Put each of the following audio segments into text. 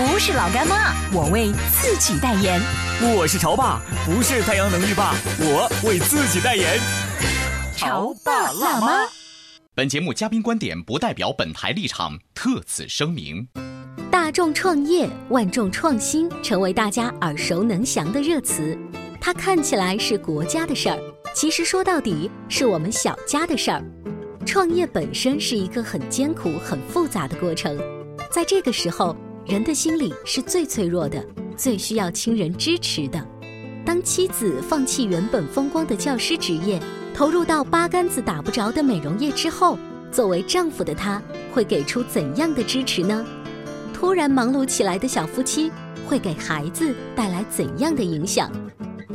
不是老干妈，我为自己代言。我是潮爸，不是太阳能浴霸，我为自己代言。潮爸辣妈。本节目嘉宾观点不代表本台立场，特此声明。大众创业、万众创新成为大家耳熟能详的热词。它看起来是国家的事儿，其实说到底是我们小家的事儿。创业本身是一个很艰苦、很复杂的过程，在这个时候，人的心理是最脆弱的，最需要亲人支持的。当妻子放弃原本风光的教师职业，投入到八竿子打不着的美容业之后，作为丈夫的他会给出怎样的支持呢？突然忙碌起来的小夫妻会给孩子带来怎样的影响？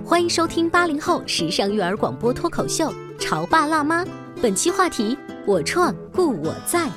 欢迎收听八零后时尚育儿广播脱口秀《潮爸辣妈》，本期话题：我创故我在。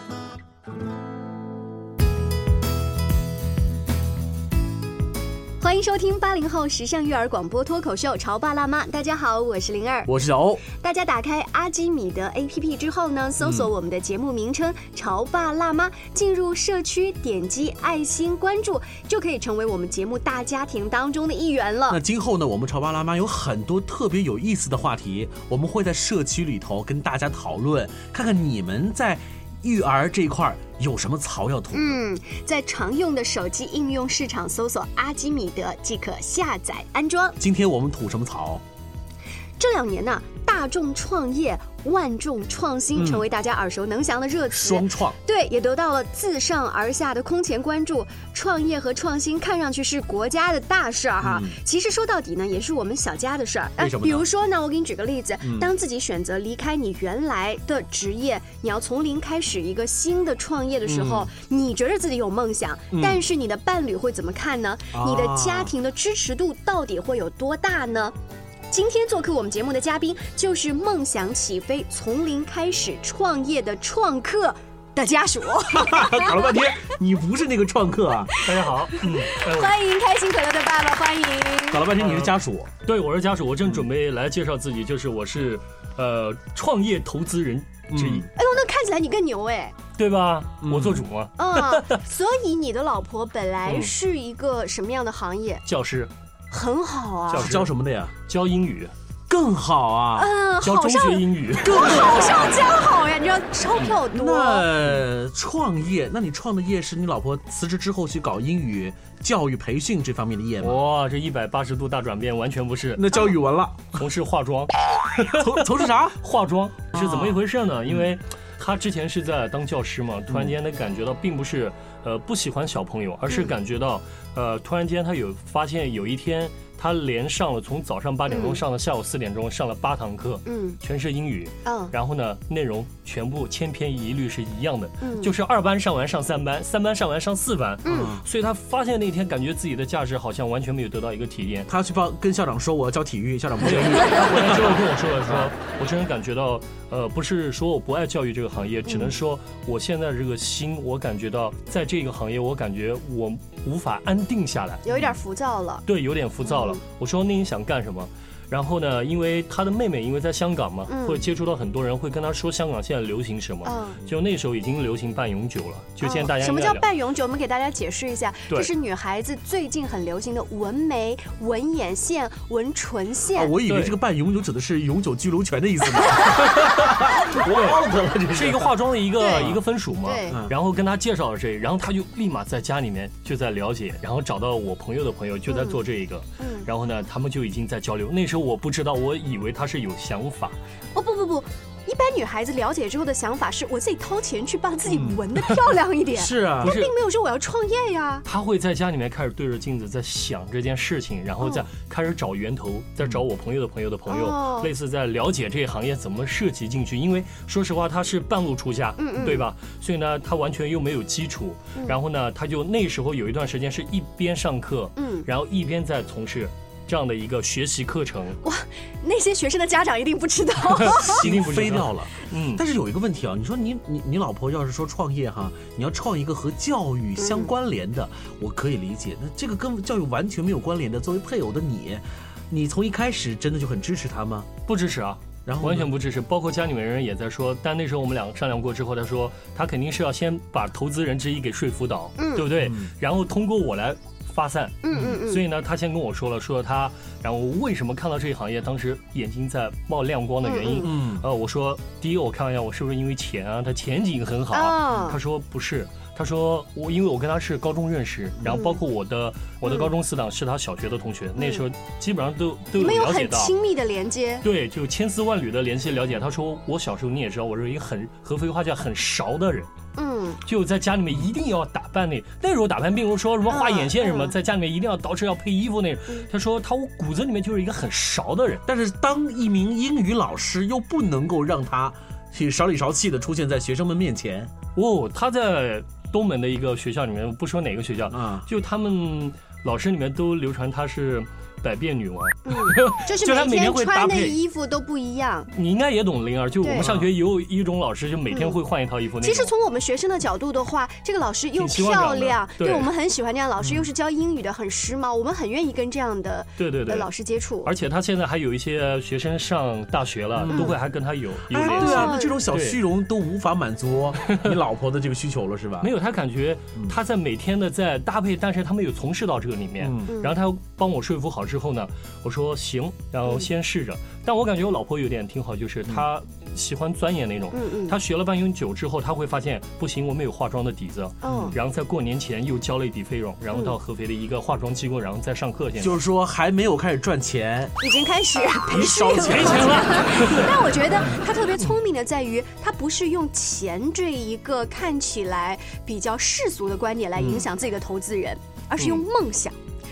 迎收听八零后时尚育儿广播脱口秀《潮爸辣妈》，大家好，我是灵儿，我是小欧。大家打开阿基米德 APP 之后呢，搜索我们的节目名称《潮爸辣妈》，进入社区，点击爱心关注，就可以成为我们节目大家庭当中的一员了。那今后呢，我们潮爸辣妈有很多特别有意思的话题，我们会在社区里头跟大家讨论，看看你们在育儿这一块儿有什么槽要吐。嗯，在常用的手机应用市场搜索阿基米德即可下载安装。今天我们吐什么槽？这两年呢，大众创业、万众创新嗯成为大家耳熟能详的热词。双创。对，也得到了自上而下的空前关注。创业和创新看上去是国家的大事儿哈，嗯其实说到底呢，也是我们小家的事儿。为什么比如说呢，我给你举个例子，嗯当自己选择离开你原来的职业，你要从零开始一个新的创业的时候，你觉得自己有梦想，嗯但是你的伴侣会怎么看呢？啊你的家庭的支持度到底会有多大呢？今天做客我们节目的嘉宾就是梦想起飞、从零开始创业的创客的家属。搞了半天，你不是那个创客啊！大家好，欢迎开心可乐的爸爸，欢迎。搞了半天你是家属，对，我是家属，我正准备来介绍自己，就是我是，呃，创业投资人之一，嗯哎呦，那看起来你更牛哎。对吧？嗯我做主嘛，嗯，所以你的老婆本来嗯是一个什么样的行业？教师很好啊教。教什么的呀？教英语，更好啊！嗯，教中好上学英语，好上加好呀！你知道钞票多。那创业，那你创的业是你老婆辞职之后去搞英语教育培训这方面的业吗？哇，这一百八十度大转变，完全不是那教语文了，从事化妆，从从事啥？化妆是怎么一回事哦呢？因为他之前是在当教师嘛，突然间他感觉到并不是呃不喜欢小朋友，而是感觉到呃突然间他有发现有一天他连上了从早上八点钟嗯。上到下午四点钟上了八堂课，嗯。全是英语，嗯。然后呢内容全部千篇一律是一样的，嗯。就是二班上完上三班，三班上完上四班，嗯。所以他发现那天感觉自己的价值好像完全没有得到一个体验。他去帮跟校长说我要教体育，校长不愿意。他回来之后跟我说了说，我真的感觉到，呃，不是说我不爱教育这个行业，只能说我现在这个心，我感觉到在这个行业，我感觉我无法安定下来，有一点浮躁了。对，有点浮躁了我说那你想干什么？然后呢，因为他的妹妹因为在香港嘛，嗯会接触到很多人，会跟他说香港现在流行什么。嗯。就那时候已经流行半永久了，就现在大家什么叫半永久？我们给大家解释一下，对这是女孩子最近很流行的纹眉、纹眼线、纹唇啊，线。我以为这个半永久指的是永久居留权的意思呢。我 out 了，这是一个化妆的一个一个分属嘛。然后跟他介绍了这，然后他就立马在家里面就在了解，然后找到我朋友的朋友就在做这一个，嗯然后呢，他们就已经在交流。那时候候我不知道，我以为他是有想法。哦不不不，一般女孩子了解之后的想法是我自己掏钱去帮自己纹的漂亮一点，是啊不，是并没有说我要创业呀。他会在家里面开始对着镜子在想这件事情，然后再哦开始找源头，再找我朋友的朋友的朋友，哦类似在了解这个行业怎么涉及进去。因为说实话，他是半路出家，嗯嗯对吧？所以呢，他完全又没有基础。嗯然后呢，他就那时候有一段时间是一边上课，嗯，然后一边在从事这样的一个学习课程，哇那些学生的家长一定不知道。一定飞掉了。嗯，但是有一个问题啊，你说你你你老婆要是说创业哈，你要创一个和教育相关联的，我可以理解。那这个跟教育完全没有关联的，作为配偶的你，你从一开始真的就很支持他吗？不支持啊。然后完全不支持，包括家里面人也在说，但那时候我们俩商量过之后，他说他肯定是要先把投资人之一给说服倒，嗯对不对？嗯然后通过我来发散，嗯嗯嗯，所以呢，他先跟我说了，说他，然后为什么看到这一行业，当时眼睛在冒亮光的原因。嗯呃，我说第一，我看一下，我是不是因为钱啊？他前景很好。啊他说不是，他说我因为我跟他是高中认识，然后包括我的我的高中死党是他小学的同学，那时候基本上都都有了解到。很亲密的连接。对，就千丝万缕的联系了解。他说我小时候你也知道，我是一个很合肥话叫很勺的人，嗯，就在家里面一定要打扮那那时候打扮，并不是说什么画眼线什么，在家里面一定要捯饬要配衣服那种。他说他我骨子里面就是一个很勺的人。但是当一名英语老师，又不能够让他去勺里勺气的出现在学生们面前哦，他在东门的一个学校里面，不说哪个学校，啊。就他们老师里面都流传他是百变女王。就是他每天穿的衣服都不一样。你应该也懂灵儿，就我们上学也有一种老师，就每天会换一套衣服那种。其实从我们学生的角度的话，这个老师又漂亮，对嗯我们很喜欢这样老师，又是教英语的，很时髦，我们很愿意跟这样的对对对老师接触。而且他现在还有一些学生上大学了，都会还跟他有有哎，联系。对啊，那这种小虚荣都无法满足你老婆的这个需求了，是吧？没有，他感觉他在每天的在搭配，但是他没有从事到这个里面。嗯然后他帮我说服好之后呢，我说行，然后先试着。但我感觉我老婆有点挺好，就是她喜欢钻研那种。嗯嗯，她学了半永久之后，她会发现不行，我没有化妆的底子。嗯，然后在过年前又交了一笔费用，然后到合肥的一个化妆机构，然后再上课。去就是说还没有开始赚钱，已经开始培训烧钱 没钱了。但我觉得她特别聪明的在于，她不是用钱这一个看起来比较世俗的观点来影响自己的投资人，而是用梦想。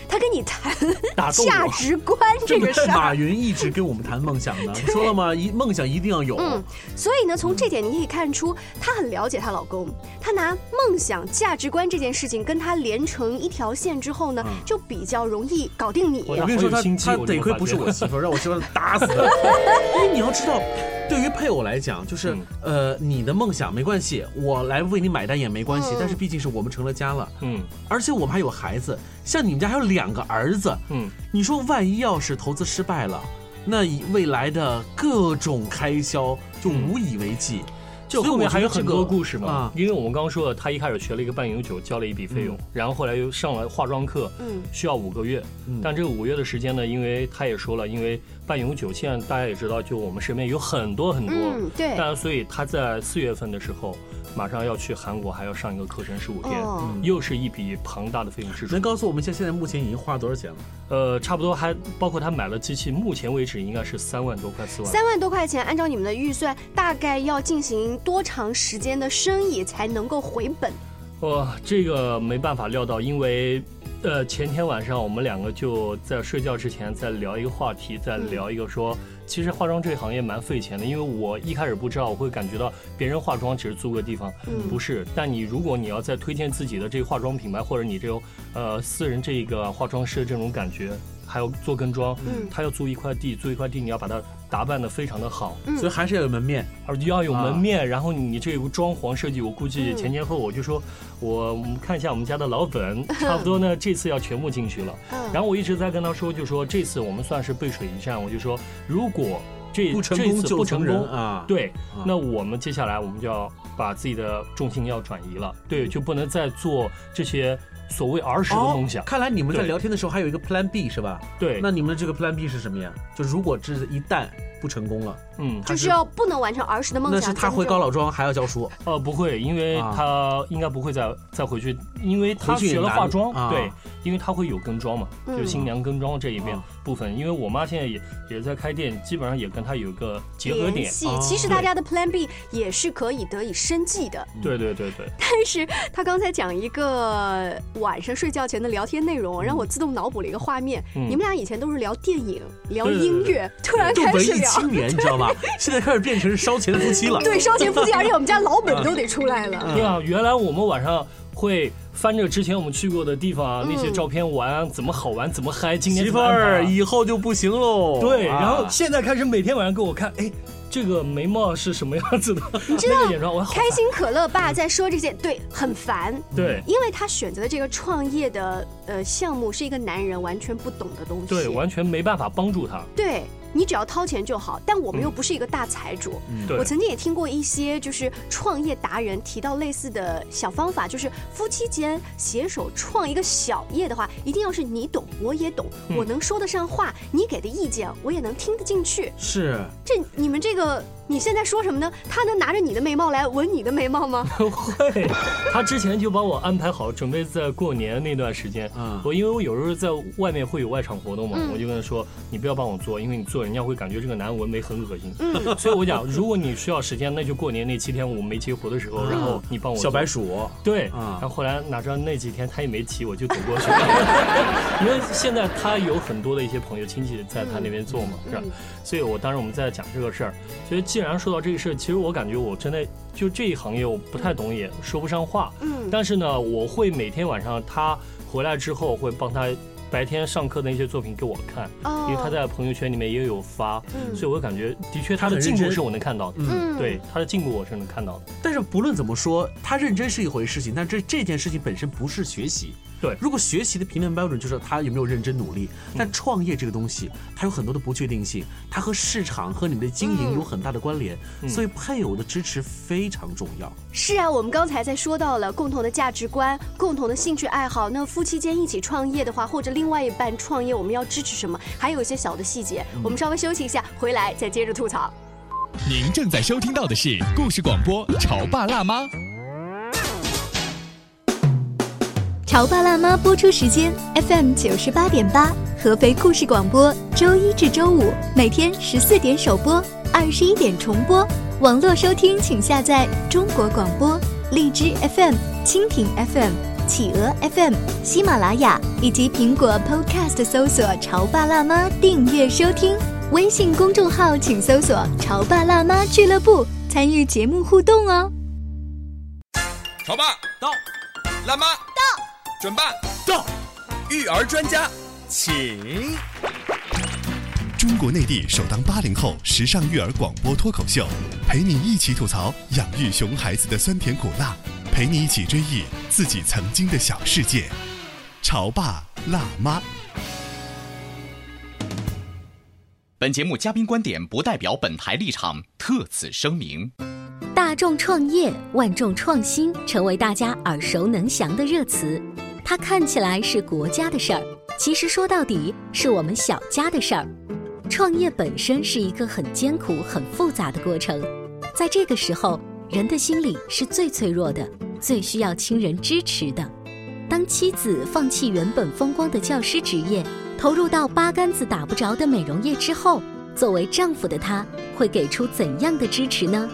他跟你谈打动价值观这这个个事儿。马云一直跟我们谈梦想呢，说了吗？一梦想一定要有。嗯，所以呢，从这点你可以看出，她很了解她老公。她拿梦想、价值观这件事情跟他连成一条线之后呢，嗯就比较容易搞定你。我我跟你说，他好有心机他我就发得亏不是我媳妇儿，让我媳妇儿打死他。因为你要知道，对于配偶来讲，就是、呃，你的梦想没关系，我来为你买单也没关系。嗯但是毕竟是我们成了家了，嗯而且我们还有孩子，像你们家还有两个儿子，嗯，你说万一要是投资失败了，那以未来的各种开销就无以为继。这所以我后面还有很多故事嘛啊，因为我们刚刚说了，他一开始学了一个半永久，交了一笔费用，然后后来又上了化妆课，嗯需要五个月。嗯但这个五个月的时间呢，因为他也说了，因为半永久现在大家也知道，就我们身边有很多很多，嗯，对。但所以他在四月份的时候，马上要去韩国，还要上一个课程十五天，哦又是一笔庞大的费用支出能。告诉我们现现在目前已经花了多少钱了？呃，差不多还包括他买了机器，目前为止应该是三万多块，四万。三万多块钱，按照你们的预算，大概要进行多长时间的生意才能够回本？哇，这个没办法料到，因为，呃，前天晚上我们两个就在睡觉之前在聊一个话题，在聊一个说，其实化妆这个行业蛮费钱的，因为我一开始不知道，我会感觉到别人化妆只是租个地方，嗯不是。但你如果你要再推荐自己的这个化妆品牌，或者你这种呃私人这个化妆师的这种感觉，还要做跟妆，嗯。他要租一块地，租一块地，你要把它打扮的非常的好，嗯。所以还是要有门面。而且要有门面，然后你这个装潢设计，我估计嗯。前前后我就说，我我们看一下我们家的老本，差不多呢，这次要全部进去了。嗯。然后我一直在跟他说，就说这次我们算是背水一战，我就说如果这不成这次功就成不成功，啊！，对，啊。那我们接下来我们就要把自己的重心要转移了，对，就不能再做这些所谓儿时的梦想，哦看来你们在聊天的时候还有一个 Plan B 是吧？对，那你们的这个 Plan B 是什么呀？就如果这一旦不成功了，嗯，他就是要不能完成儿时的梦想。那是他回高老庄还要教书。呃，不会，因为啊他应该不会再再回去，因为他学了化妆，啊对，因为他会有跟妆嘛，嗯就新娘跟妆这一边啊，部分，因为我妈现在也也在开店，基本上也跟她有个结合点。联系哦，其实大家的 Plan B 也是可以得以生计的。对对对对，但是他刚才讲一个晚上睡觉前的聊天内容，让我自动脑补了一个画面。嗯你们俩以前都是聊电影、聊对对对音乐，突然开始聊。青年，你知道吧？现在开始变成烧钱夫妻了。对，烧钱夫妻，而且我们家老本都得出来了。对啊，原来我们晚上会翻着之前我们去过的地方那些照片玩，怎么好玩，怎么嗨，今年媳妇儿以后就不行喽。对，啊然后现在开始每天晚上给我看，哎，这个眉毛是什么样子的？你知道那个眼妆，我好开心可乐爸在说这些，对，很烦。对因为他选择的这个创业的呃项目是一个男人完全不懂的东西，对，完全没办法帮助他。对你只要掏钱就好，但我们又不是一个大财主。对我曾经也听过一些就是创业达人提到类似的小方法，就是夫妻间携手创一个小业的话，一定要是你懂我也懂，嗯我能说得上话，你给的意见我也能听得进去。是这你们这个你现在说什么呢？他能拿着你的眉毛来纹你的眉毛吗？会，他之前就把我安排好，准备在过年那段时间，嗯我因为我有时候在外面会有外场活动嘛，嗯我就跟他说，你不要帮我做，因为你做人家会感觉这个男纹眉很恶心。嗯，所以我讲，如果你需要时间，那就过年那七天我没接活的时候，然后你帮我小白。鼠，对，啊然后后来哪知道那几天他也没提，我就走过去了。因为现在他有很多的一些朋友亲戚在他那边做嘛，是吧？嗯所以我当时我们在讲这个事儿，所以既然说到这个事儿，其实我感觉我真的就这一行业我不太懂，也说不上话。嗯但是呢，我会每天晚上他回来之后会帮他白天上课的那些作品给我看，哦因为他在朋友圈里面也有发，嗯所以我感觉的确他的进步是我能看到的。嗯，对他的进步我是能看到的。但是不论怎么说，他认真是一回事情，但这这件事情本身不是学习。对如果学习的评论标准就是他有没有认真努力，但创业这个东西，它有很多的不确定性，它和市场和你们的经营嗯有很大的关联，嗯所以配偶的支持非常重要。是啊，我们刚才在说到了共同的价值观、共同的兴趣爱好。那夫妻间一起创业的话，或者另外一半创业，我们要支持什么？还有一些小的细节。我们稍微休息一下，回来再接着吐槽。您正在收听到的是故事广播《潮爸辣妈》。《潮爸辣妈》播出时间：FM 九十八点八，合肥故事广播，周一至周五每天十四点首播，二十一点重播。网络收听请下载中国广播、荔枝 FM、蜻蜓 FM、企鹅 FM、喜马拉雅以及苹果 Podcast 搜索“潮爸辣妈”订阅收听。微信公众号请搜索“潮爸辣妈俱乐部”，参与节目互动哦。潮爸到，辣妈，准爸到，育儿专家请。中国内地首档八零后时尚育儿广播脱口秀，陪你一起吐槽养育熊孩子的酸甜苦辣，陪你一起追忆自己曾经的小世界。潮爸辣妈。本节目嘉宾观点不代表本台立场，特此声明。大众创业、万众创新成为大家耳熟能详的热词。它看起来是国家的事儿，其实说到底是我们小家的事儿。创业本身是一个很艰苦、很复杂的过程，在这个时候，人的心理是最脆弱的，最需要亲人支持的。当妻子放弃原本风光的教师职业，投入到八竿子打不着的美容业之后，作为丈夫的他会给出怎样的支持呢？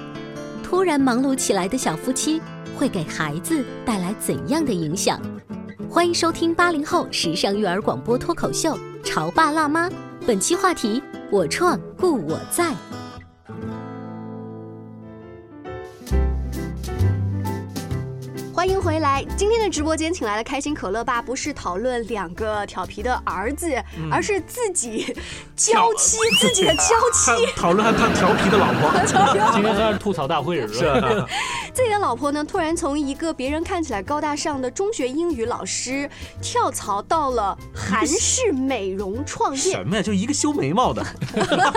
突然忙碌起来的小夫妻会给孩子带来怎样的影响？欢迎收听八零后时尚育儿广播脱口秀《潮爸辣妈》，本期话题：我创故我在。欢迎回来！今天的直播间请来的开心可乐爸，不是讨论两个调皮的儿子，而是自己娇妻，自己的娇妻。讨论他调皮的老婆，今天算是吐槽大会是是吧？啊 自己的老婆呢，突然从一个别人看起来高大上的中学英语老师，跳槽到了韩式美容创业什。么呀？就一个修眉毛的，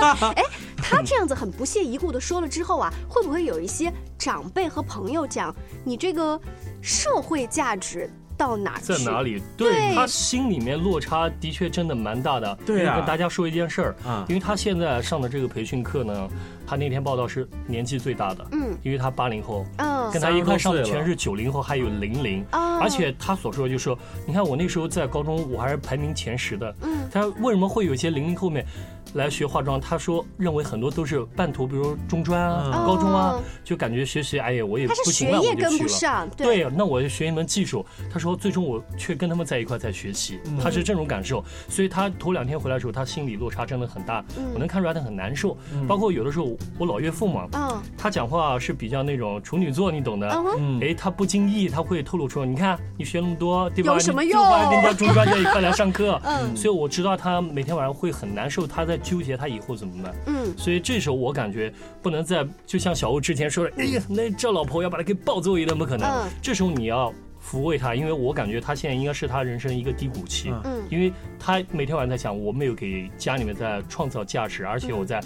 他这样子很不屑一顾的说了之后啊，会不会有一些长辈和朋友讲，你这个社会价值到哪儿？在哪里？对对他心里面落差的确真的蛮大的。对啊跟大家说一件事儿啊因为他现在上的这个培训课呢，他那天报道是年纪最大的，嗯因为他八零后，嗯跟他一块上的32岁了全是九零后，还有零零。哦而且他所说就是说，你看我那时候在高中，我还是排名前十的。嗯他为什么会有一些零零后面来学化妆？他说认为很多都是半途，比如中专啊、嗯高中啊哦，就感觉学习哎呀我也他是不行了，学业跟我就去了。不上，对，那我就学一门技术。他说，最终我却跟他们在一块在学习，嗯他是这种感受。所以他头两天回来的时候，他心理落差真的很大，嗯我能看出来他很难受。包括有的时候，我老岳父嘛，嗯他讲话是比较那种处女座，你懂的。哎，他不经意他会透露出，你看你学那么多，对吧？有什么你就怕用跟人家中专在一块来上课。嗯所以我知道他每天晚上会很难受，他在纠结他以后怎么办。嗯，所以这时候我感觉不能再就像小欧之前说的，哎呀，那这老婆要把他给暴揍一顿，不可能。嗯。这时候你要抚慰他，因为我感觉他现在应该是他人生一个低谷期，嗯。嗯因为他每天晚上在想，我没有给家里面在创造价值，而且我在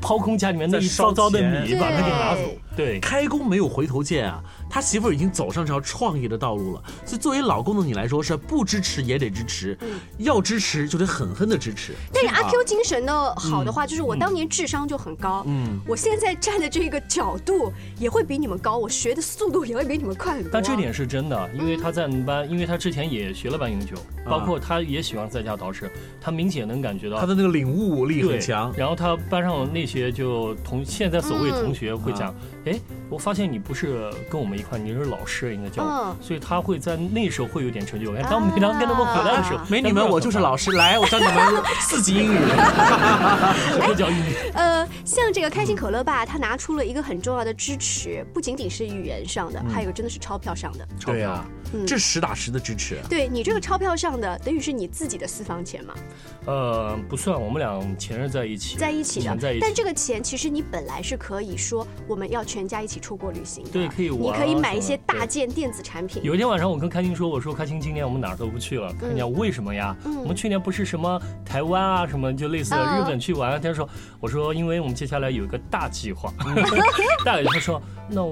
抛空家里面那一糟糟的米，把它给拿走对。开弓没有回头箭啊！他媳妇儿已经走上这条创业的道路了，所以作为老公的你来说是不支持也得支持，要支持就得狠狠的支持。但是阿啊 Q 精神的好的话，就是我当年智商就很高，嗯，我现在站的这个角度也会比你们高，我学的速度也会比你们快很多。但这点是真的，因为他在班，因为他之前也学了半永久，啊包括他也喜欢在家捯饬，他明显能感觉到他的那个领悟力很强。然后他班上那些就同现在所谓嗯同学会讲，哎、我发现你不是跟我们一块，你是老师应该叫我，嗯所以他会在那时候会有点成就感。当每当跟他们回来的时候，啊美女们，我就是老师，来，我教你们 四级英语。什么叫英语。呃，像这个开心可乐吧，他拿出了一个很重要的支持，不仅仅是语言上的，还有真的是钞票上的。对呀、嗯这实打实的支持。对你这个钞票上的，等于是你自己的私房钱嘛，呃，不算，我们俩钱是在一起，在一起的在一。起。但这个钱其实你本来是可以说我们要全家一起出国旅行，对可以玩你啊可以买一些大件电子产品。有一天晚上，我跟开心说：“我说开心，今年我们哪儿都不去了。”开心讲为什么呀？嗯我们去年不是什么台湾啊，什么就类似的日本去玩。他说：“我说，因为我们接下来有一个大计划。”大爷他说：“那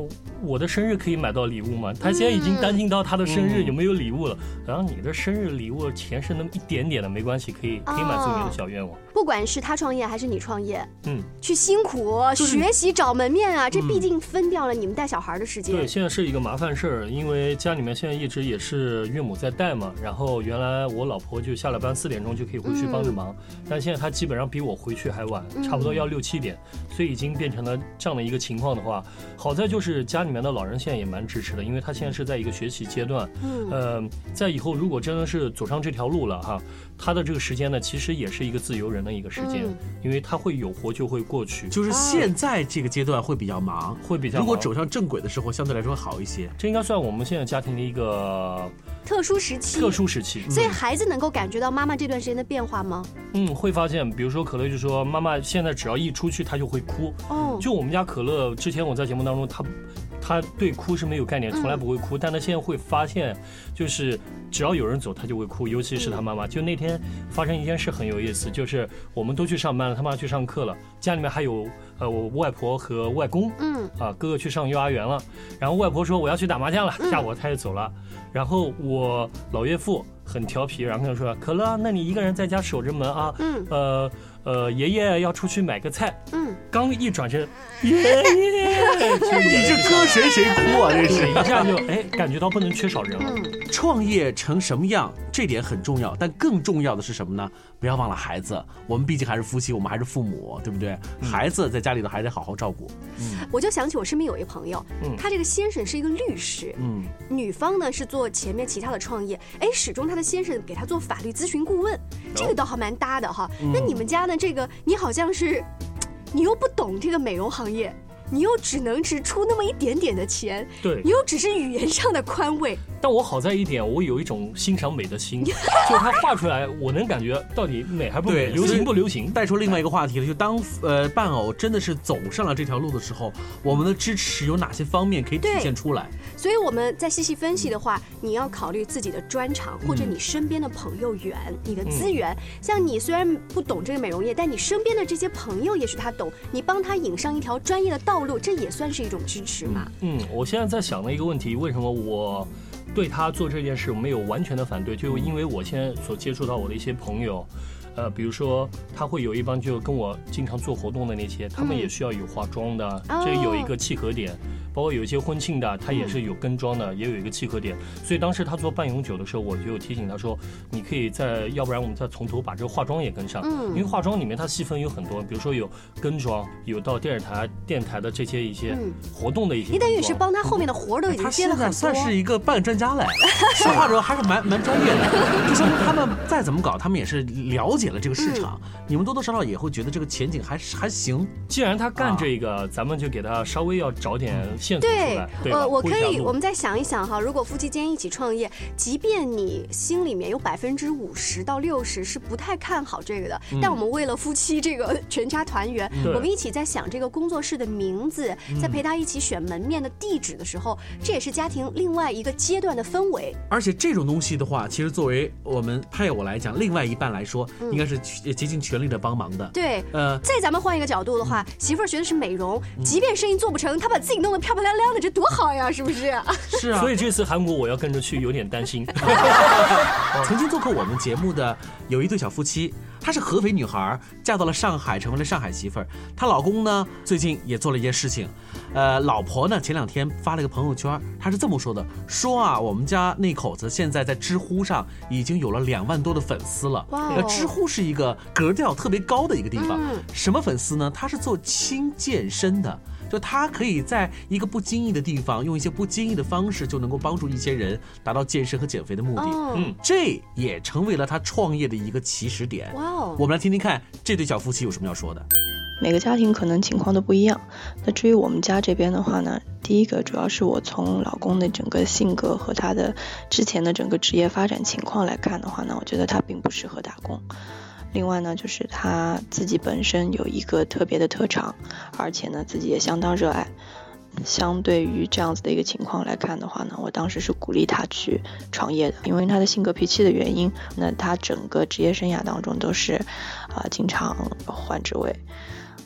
我的生日可以买到礼物吗？”他现在已经担心到他的生日有没有礼物了。然后你的生日礼物钱是那么一点点的，没关系，可以可以满足你的小愿望。不管是他创业还是你创业，嗯，去辛苦学习找门面啊，这毕竟分掉了你们带小孩的时间。对，现在是一个麻烦事儿，因为家里面现在一直也是岳母在带嘛，然后原来我老婆就下了班四点钟就可以回去帮着忙，但现在她基本上比我回去还晚，差不多要六七点，所以已经变成了这样的一个情况的话，好在就是家里面的老人现在也蛮支持的，因为他现在是在一个学习阶段，嗯。呃，在以后如果真的是走上这条路了哈，他的这个时间呢，其实也是一个自由人的一个时间，嗯。因为他会有活就会过去，就是现在这个阶段会比较忙，会比较如果走上正轨的时候，相对来说好一些。这应该算我们现在家庭的一个特殊时期，特殊时期。所以孩子能够感觉到妈妈这段时间的变化吗？嗯，会发现，比如说可乐就说妈妈现在只要一出去，她就会哭。哦，就我们家可乐，之前我在节目当中，她她对哭是没有概念，从来不会哭，但他现在会发现，就是只要有人走，他就会哭，尤其是他妈妈。就那天发生一件事很有意思，就是我们都去上班了，他妈去上课了，家里面还有呃我外婆和外公，嗯。啊，哥哥去上幼儿园了，然后外婆说我要去打麻将了，下午他就走了，然后我老岳父很调皮，然后跟他说可乐，那你一个人在家守着门啊，嗯。呃呃，爷爷要出去买个菜，嗯，刚一转身，爷爷，你这搁谁谁哭啊？这是一下就哎感觉到不能缺少人了。嗯创业成什么样，这点很重要，但更重要的是什么呢？不要忘了孩子，我们毕竟还是夫妻，我们还是父母，对不对？孩子在家里头还得好好照顾。我就想起我身边有一朋友，嗯他这个先生是一个律师，嗯，女方呢是做前面其他的创业，哎，始终他的先生给他做法律咨询顾问，这个倒还蛮搭的哈。那你们家呢？这个你好像是，你又不懂这个美容行业。你又只能只出那么一点点的钱，对你，又只是语言上的宽慰，但我好在一点，我有一种欣赏美的心，就是他画出来，我能感觉到底美还不美，流行不流行。带出另外一个话题了，就当呃伴偶真的是走上了这条路的时候，我们的支持有哪些方面可以体现出来？所以我们在细细分析的话，你要考虑自己的专长，或者你身边的朋友缘、你的资源。像你虽然不懂这个美容业，但你身边的这些朋友，也许他懂，你帮他引上一条专业的道路，这也算是一种支持嘛。嗯，我现在在想的一个问题，为什么我对他做这件事没有完全的反对，就因为我现在所接触到我的一些朋友。呃，比如说他会有一帮就跟我经常做活动的那些，他们也需要有化妆的，这有一个契合点。包括有一些婚庆的，他也是有跟妆的，也有一个契合点。所以当时他做半永久的时候，我就提醒他说，你可以在，要不然我们再从头把这个化妆也跟上。嗯。因为化妆里面它细分有很多，比如说有跟妆，有到电视台、电台的这些一些活动的一些。你等于是帮他后面的活都已经接了很多。算是一个半专家了，说话时候还是蛮蛮专业的。就说明他们再怎么搞，他们也是了解了这个市场。你们多多少少也会觉得这个前景还还行。既然他干这个，咱们就给他稍微要找点。对，呃，我可以，我们再想一想哈，如果夫妻间一起创业，即便你心里面有百分之五十到六十是不太看好这个的，但我们为了夫妻这个 全家团圆，我们一起在想这个工作室的名字，在陪他一起选门面的地址的时候，这也是家庭另外一个阶段的氛围。而且这种东西的话，其实作为我们配偶来讲，另外一半来说，应该是竭尽全力的帮忙的。对，呃，再咱们换一个角度的话，媳妇儿学的是美容，即便生意做不成，她把自己弄得漂漂漂亮亮的。这多好呀，是不是？是啊。所以这次韩国我要跟着去，有点担心。曾经做客我们节目的有一对小夫妻，她是合肥女孩，嫁到了上海，成为了上海媳妇儿。她老公呢，最近也做了一件事情。呃，老婆呢，前两天发了一个朋友圈，她是这么说的：说啊，我们家那口子现在在知乎上已经有了两万多的粉丝了。哇！知乎是一个格调特别高的一个地方。什么粉丝呢？他是做轻健身的。就他可以在一个不经意的地方，用一些不经意的方式，就能够帮助一些人达到健身和减肥的目的。嗯，这也成为了他创业的一个起始点。哇哦！我们来听听看这对小夫妻有什么要说的。每个家庭可能情况都不一样。那至于我们家这边的话呢，第一个主要是我从老公的整个性格和他的之前的整个职业发展情况来看的话呢，我觉得他并不适合打工。另外呢，就是他自己本身有一个特别的特长，而且呢自己也相当热爱。相对于这样子的一个情况来看的话呢，我当时是鼓励他去创业的，因为他的性格脾气的原因，那他整个职业生涯当中都是啊经常换职位。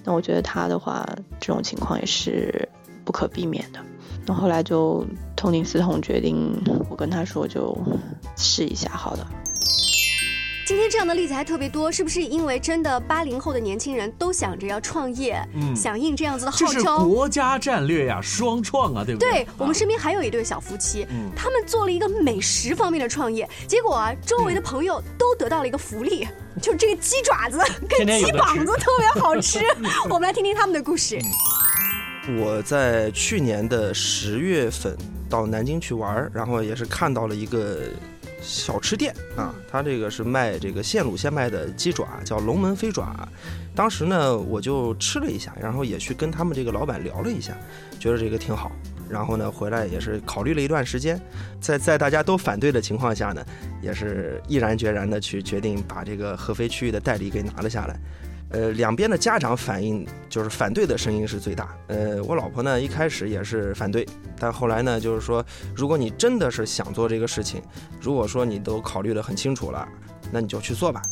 那我觉得他的话，这种情况也是不可避免的。那后来就痛定思痛，决定我跟他说就试一下，好了。今天这样的例子还特别多，是不是因为真的八零后的年轻人都想着要创业，响应这样子的号召？这是国家战略呀，双创啊，对不对？对我们身边还有一对小夫妻，他们做了一个美食方面的创业，结果啊，周围的朋友都得到了一个福利，就这个鸡爪子跟鸡膀子特别好吃。我们来听听他们的故事。我在去年的十月份到南京去玩，然后也是看到了一个。小吃店啊，他这个是卖这个现卤现卖的鸡爪，叫龙门飞爪。当时呢，我就吃了一下，然后也去跟他们这个老板聊了一下，觉得这个挺好。然后呢，回来也是考虑了一段时间，在在大家都反对的情况下呢，也是毅然决然的去决定把这个合肥区域的代理给拿了下来。呃，两边的家长反应就是反对的声音是最大。呃，我老婆呢一开始也是反对，但后来呢就是说，如果你真的是想做这个事情，如果说你都考虑的很清楚了，那你就去做吧。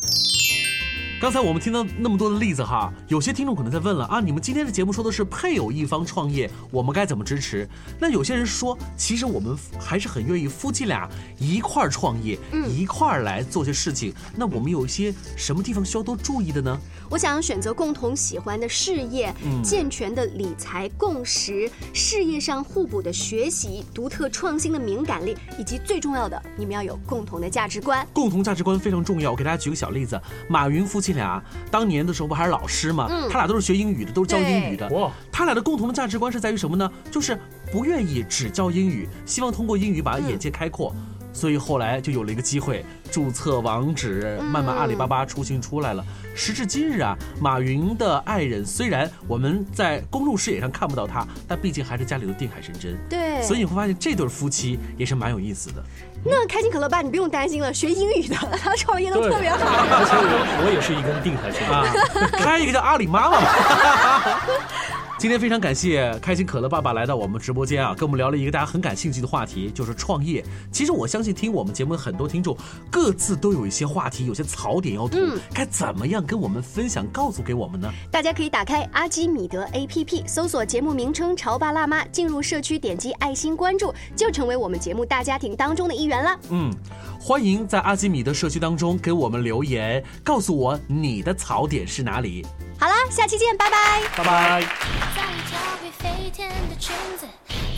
刚才我们听到那么多的例子哈，有些听众可能在问了啊，你们今天的节目说的是配偶一方创业，我们该怎么支持？那有些人说，其实我们还是很愿意夫妻俩一块儿创业，一块儿来做些事情。那我们有一些什么地方需要多注意的呢？我想选择共同喜欢的事业，健全的理财共识，事业上互补的学习，独特创新的敏感力，以及最重要的，你们要有共同的价值观。共同价值观非常重要。我给大家举个小例子，马云夫妻。俩当年的时候不还是老师吗？嗯，他俩都是学英语的，都是教英语的。哇，他俩的共同的价值观是在于什么呢？就是不愿意只教英语，希望通过英语把眼界开阔。所以后来就有了一个机会，注册网址，慢慢阿里巴巴雏形出来了。时至今日啊，马云的爱人虽然我们在公众视野上看不到他，但毕竟还是家里的定海神针。对，所以你会发现这对夫妻也是蛮有意思的。那开心可乐吧，你不用担心了，学英语的 他创业都特别好。而且我我也是一根定海神针啊，开一个叫阿里妈妈。今天非常感谢开心可乐爸爸来到我们直播间啊，跟我们聊了一个大家很感兴趣的话题，就是创业。其实我相信听我们节目的很多听众，各自都有一些话题，有些槽点要吐，嗯该怎么样跟我们分享，告诉给我们呢？大家可以打开阿基米德 APP，搜索节目名称“潮爸辣妈”，进入社区点击爱心关注，就成为我们节目大家庭当中的一员了。嗯，欢迎在阿基米德社区当中给我们留言，告诉我你的槽点是哪里。好啦，下期见，拜拜。拜拜。造一条会飞天的裙子，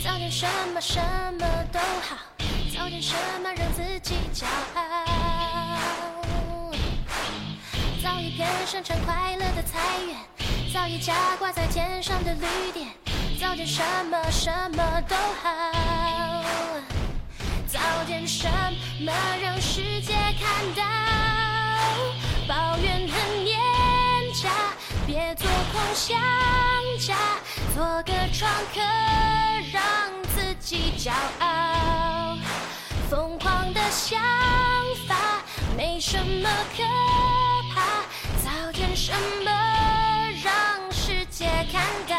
造点什么什么都好，造点什么让自己骄傲。造一片生产快乐的菜园，造一家挂在天上的绿点，造点什么什么都好，造点什么看到。抱怨很廉价，别做空想家，做个创客，让自己骄傲。疯狂的想法没什么可怕，造点什么让世界看到。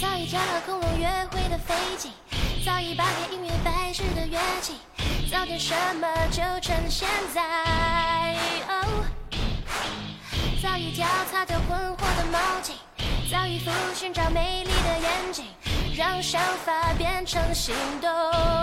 造一架恐龙约会的飞机，早已把给音乐摆设的乐器，早点什么就趁现在。哦，早一条擦掉困惑的毛巾，早一副寻找美丽的眼睛，让想法变成行动。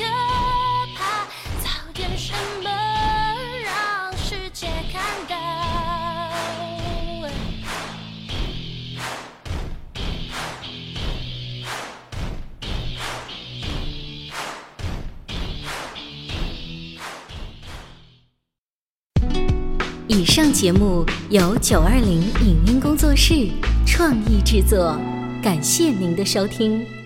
可怕，造点什么让世界看到。以上节目由九二零影音工作室创意制作，感谢您的收听。